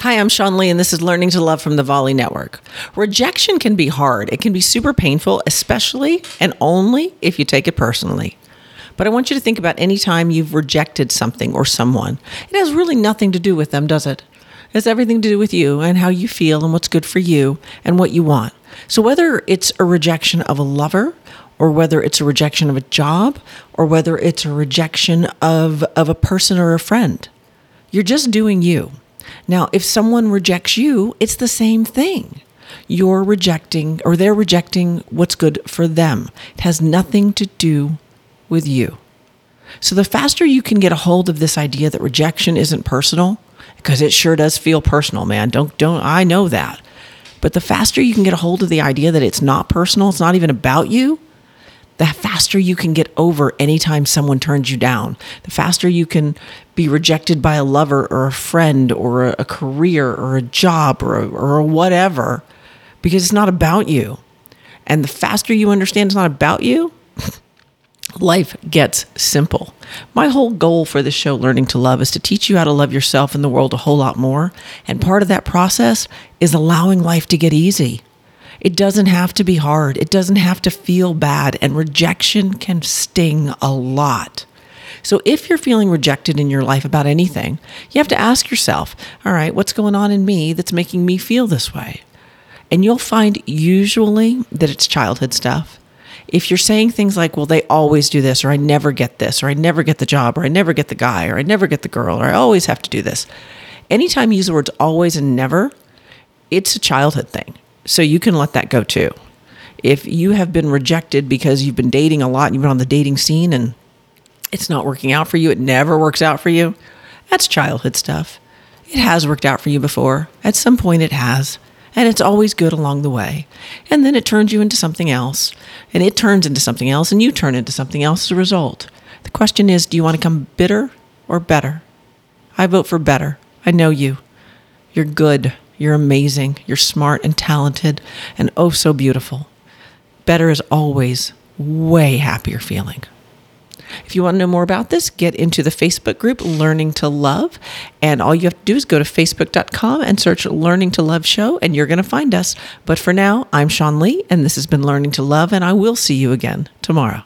Hi, I'm Sean Lee, and this is Learning to Love from the Volley Network. Rejection can be hard, it can be super painful, especially and only if you take it personally. But I want you to think about any time you've rejected something or someone. It has really nothing to do with them, does it? It has everything to do with you and how you feel and what's good for you and what you want. So, whether it's a rejection of a lover, or whether it's a rejection of a job, or whether it's a rejection of, of a person or a friend, you're just doing you. Now, if someone rejects you, it's the same thing. You're rejecting, or they're rejecting what's good for them. It has nothing to do with you. So, the faster you can get a hold of this idea that rejection isn't personal, because it sure does feel personal, man. Don't, don't, I know that. But the faster you can get a hold of the idea that it's not personal, it's not even about you, the faster you can get over anytime someone turns you down, the faster you can be rejected by a lover or a friend or a, career or a job or, a, or a whatever, because it's not about you. And the faster you understand it's not about you, life gets simple. My whole goal for this show, Learning to Love, is to teach you how to love yourself and the world a whole lot more. And part of that process is allowing life to get easy. It doesn't have to be hard. It doesn't have to feel bad. And rejection can sting a lot. So if you're feeling rejected in your life about anything, you have to ask yourself, all right, what's going on in me that's making me feel this way? And you'll find usually that it's childhood stuff. If you're saying things like, well, they always do this, or I never get this, or I never get the job, or I never get the guy, or I never get the girl, or I always have to do this. Anytime you use the words always and never, it's a childhood thing. So you can let that go too. If you have been rejected because you've been dating a lot, and you've been on the dating scene and it's not working out for you, it never works out for you, that's childhood stuff. It has worked out for you before. At some point, it has. And it's always good along the way. And then it turns you into something else. And it turns into something else. And you turn into something else as a result. The question is do you want to come bitter or better? I vote for better. I know you. You're good. You're amazing. You're smart and talented and oh so beautiful. Better is always way happier feeling. If you want to know more about this, get into the Facebook group Learning to Love. And all you have to do is go to facebook.com and search Learning to Love Show, and you're going to find us. But for now, I'm Sean Lee, and this has been Learning to Love, and I will see you again tomorrow.